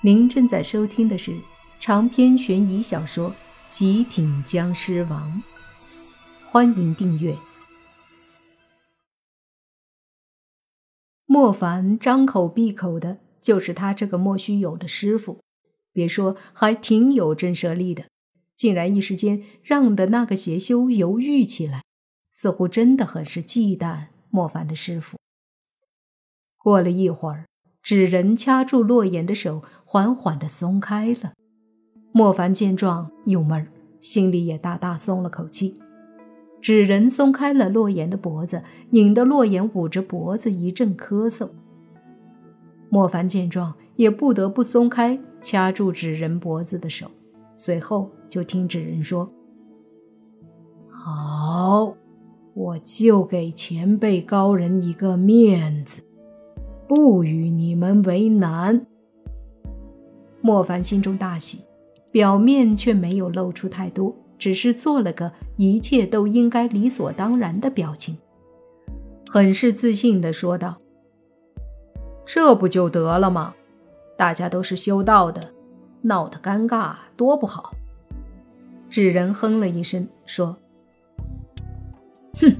您正在收听的是长篇悬疑小说《极品僵尸王》，欢迎订阅。莫凡张口闭口的就是他这个莫须有的师傅，别说还挺有震慑力的，竟然一时间让的那个邪修犹豫起来，似乎真的很是忌惮莫凡的师傅。过了一会儿。纸人掐住洛言的手，缓缓地松开了。莫凡见状，又闷，心里也大大松了口气。纸人松开了洛言的脖子，引得洛言捂着脖子一阵咳嗽。莫凡见状，也不得不松开掐住纸人脖子的手，随后就听纸人说：“好，我就给前辈高人一个面子。”不与你们为难。莫凡心中大喜，表面却没有露出太多，只是做了个一切都应该理所当然的表情，很是自信的说道：“这不就得了吗？大家都是修道的，闹得尴尬多不好。”纸人哼了一声，说：“哼，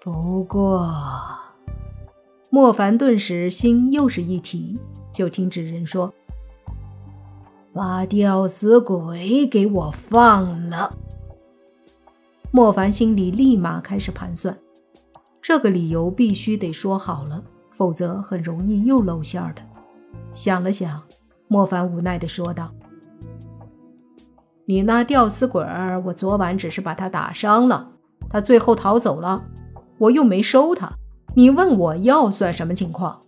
不过……”莫凡顿时心又是一提，就听纸人说：“把吊死鬼给我放了。”莫凡心里立马开始盘算，这个理由必须得说好了，否则很容易又露馅儿的。想了想，莫凡无奈的说道：“你那吊死鬼儿，我昨晚只是把他打伤了，他最后逃走了，我又没收他。”你问我要算什么情况？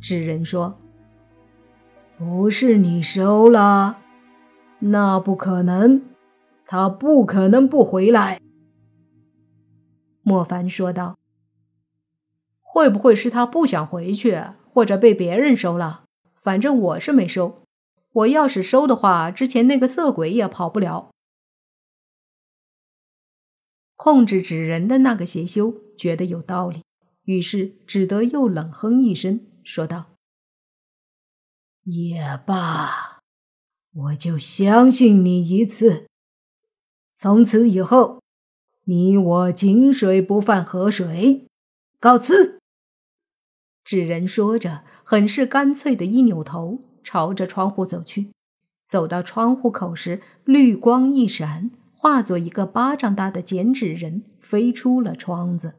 纸人说：“不是你收了，那不可能，他不可能不回来。”莫凡说道：“会不会是他不想回去，或者被别人收了？反正我是没收。我要是收的话，之前那个色鬼也跑不了。”控制纸人的那个邪修觉得有道理，于是只得又冷哼一声，说道：“也罢，我就相信你一次。从此以后，你我井水不犯河水，告辞。”纸人说着，很是干脆的一扭头，朝着窗户走去。走到窗户口时，绿光一闪。化作一个巴掌大的剪纸人，飞出了窗子。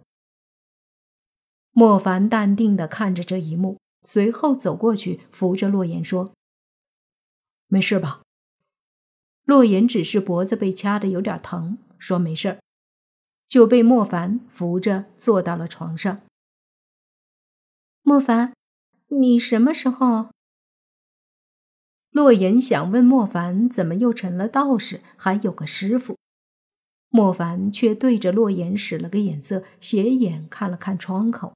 莫凡淡定的看着这一幕，随后走过去，扶着洛言说：“没事吧？”洛言只是脖子被掐的有点疼，说没事就被莫凡扶着坐到了床上。莫凡，你什么时候？洛言想问莫凡怎么又成了道士，还有个师傅。莫凡却对着洛言使了个眼色，斜眼看了看窗口。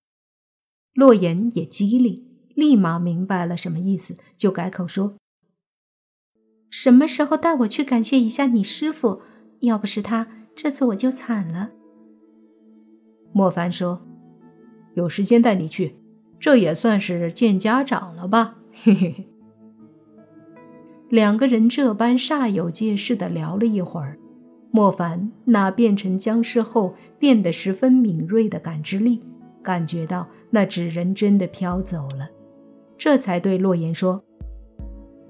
洛言也机灵，立马明白了什么意思，就改口说：“什么时候带我去感谢一下你师傅？要不是他，这次我就惨了。”莫凡说：“有时间带你去，这也算是见家长了吧？”嘿嘿嘿。两个人这般煞有介事的聊了一会儿，莫凡那变成僵尸后变得十分敏锐的感知力，感觉到那纸人真的飘走了，这才对洛言说：“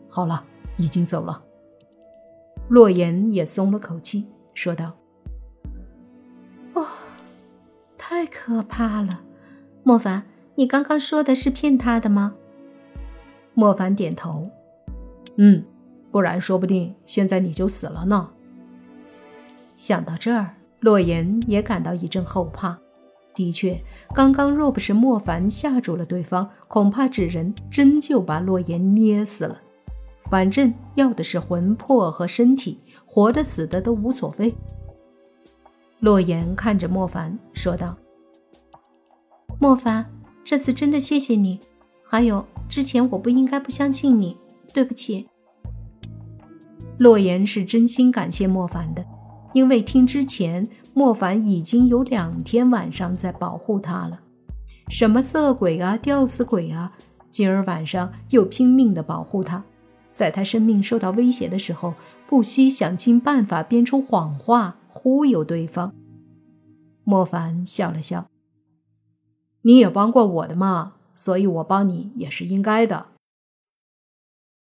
好了，已经走了。”洛言也松了口气，说道：“哦，太可怕了！莫凡，你刚刚说的是骗他的吗？”莫凡点头：“嗯。”不然，说不定现在你就死了呢。想到这儿，洛言也感到一阵后怕。的确，刚刚若不是莫凡吓住了对方，恐怕纸人真就把洛言捏死了。反正要的是魂魄和身体，活的死的都无所谓。洛言看着莫凡说道：“莫凡，这次真的谢谢你。还有，之前我不应该不相信你，对不起。”洛言是真心感谢莫凡的，因为听之前莫凡已经有两天晚上在保护他了，什么色鬼啊、吊死鬼啊，今儿晚上又拼命的保护他，在他生命受到威胁的时候，不惜想尽办法编出谎话忽悠对方。莫凡笑了笑：“你也帮过我的嘛，所以我帮你也是应该的。”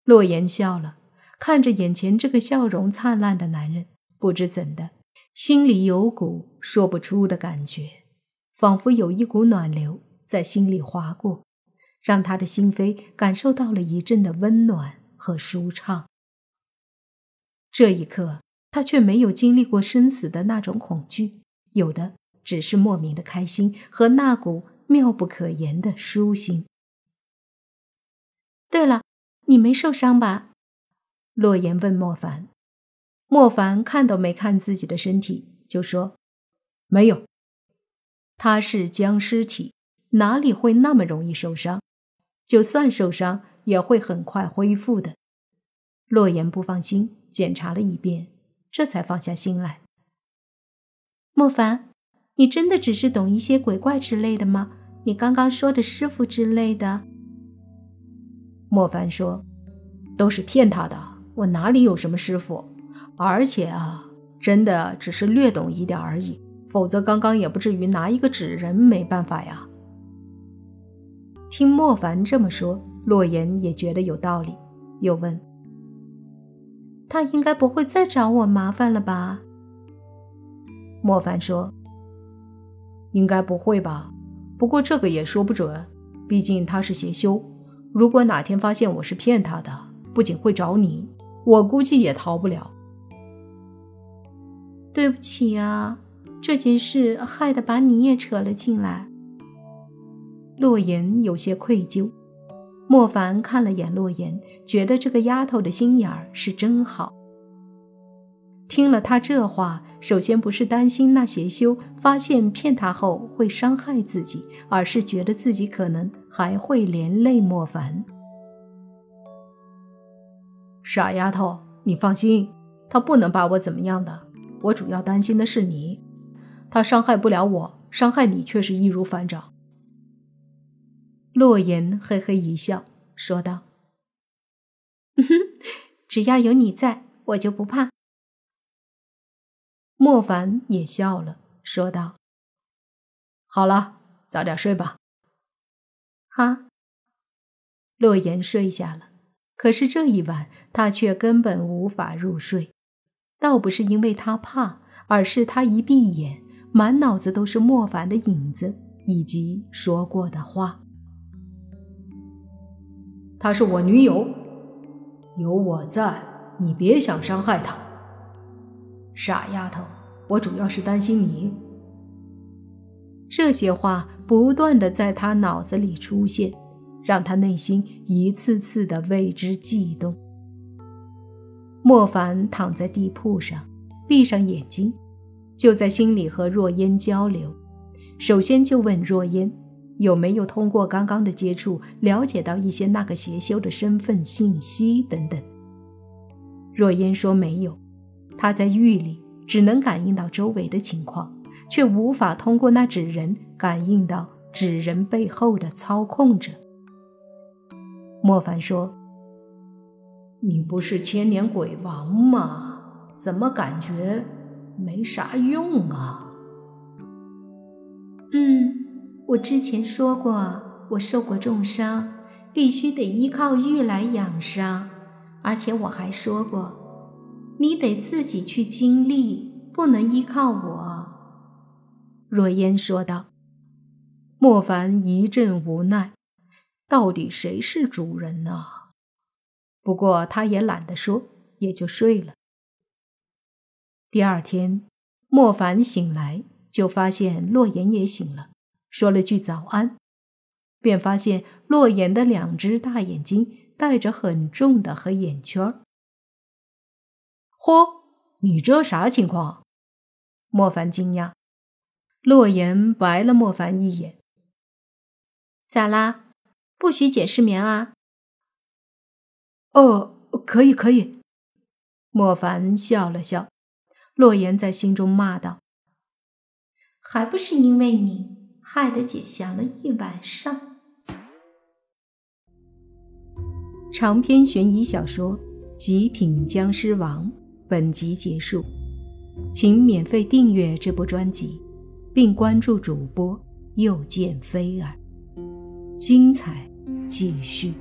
洛言笑了，看着眼前这个笑容灿烂的男人，不知怎的，心里有股说不出的感觉，仿佛有一股暖流在心里划过，让他的心扉感受到了一阵的温暖和舒畅。这一刻，他却没有经历过生死的那种恐惧，有的。只是莫名的开心和那股妙不可言的舒心。对了，你没受伤吧？洛言问莫凡。莫凡看都没看自己的身体，就说：“没有。”他是僵尸体，哪里会那么容易受伤？就算受伤，也会很快恢复的。洛言不放心，检查了一遍，这才放下心来。莫凡。你真的只是懂一些鬼怪之类的吗？你刚刚说的师傅之类的？莫凡说：“都是骗他的，我哪里有什么师傅？而且啊，真的只是略懂一点而已，否则刚刚也不至于拿一个纸人没办法呀。”听莫凡这么说，洛言也觉得有道理，又问：“他应该不会再找我麻烦了吧？”莫凡说。应该不会吧，不过这个也说不准，毕竟他是邪修。如果哪天发现我是骗他的，不仅会找你，我估计也逃不了。对不起啊，这件事害得把你也扯了进来。洛言有些愧疚。莫凡看了眼洛言，觉得这个丫头的心眼儿是真好。听了他这话，首先不是担心那邪修发现骗他后会伤害自己，而是觉得自己可能还会连累莫凡。傻丫头，你放心，他不能把我怎么样的。我主要担心的是你，他伤害不了我，伤害你却是易如反掌。洛言嘿嘿一笑，说道：“ 哼，只要有你在，我就不怕。”莫凡也笑了，说道：“好了，早点睡吧。”好。洛言睡下了，可是这一晚他却根本无法入睡，倒不是因为他怕，而是他一闭眼，满脑子都是莫凡的影子以及说过的话。她是我女友，有我在，你别想伤害她。傻丫头，我主要是担心你。这些话不断的在他脑子里出现，让他内心一次次的为之悸动。莫凡躺在地铺上，闭上眼睛，就在心里和若烟交流。首先就问若烟，有没有通过刚刚的接触了解到一些那个邪修的身份信息等等。若烟说没有。他在狱里只能感应到周围的情况，却无法通过那纸人感应到纸人背后的操控者。莫凡说：“你不是千年鬼王吗？怎么感觉没啥用啊？”“嗯，我之前说过，我受过重伤，必须得依靠玉来养伤，而且我还说过。”你得自己去经历，不能依靠我。”若烟说道。莫凡一阵无奈，到底谁是主人呢？不过他也懒得说，也就睡了。第二天，莫凡醒来就发现洛言也醒了，说了句早安，便发现洛言的两只大眼睛带着很重的黑眼圈嚯，你这啥情况？莫凡惊讶。洛言白了莫凡一眼。咋啦？不许解释眠啊？哦，可以可以。莫凡笑了笑。洛言在心中骂道：“还不是因为你，害得姐想了一晚上。”长篇悬疑小说《极品僵尸王》本集结束，请免费订阅这部专辑，并关注主播又见菲儿，精彩继续。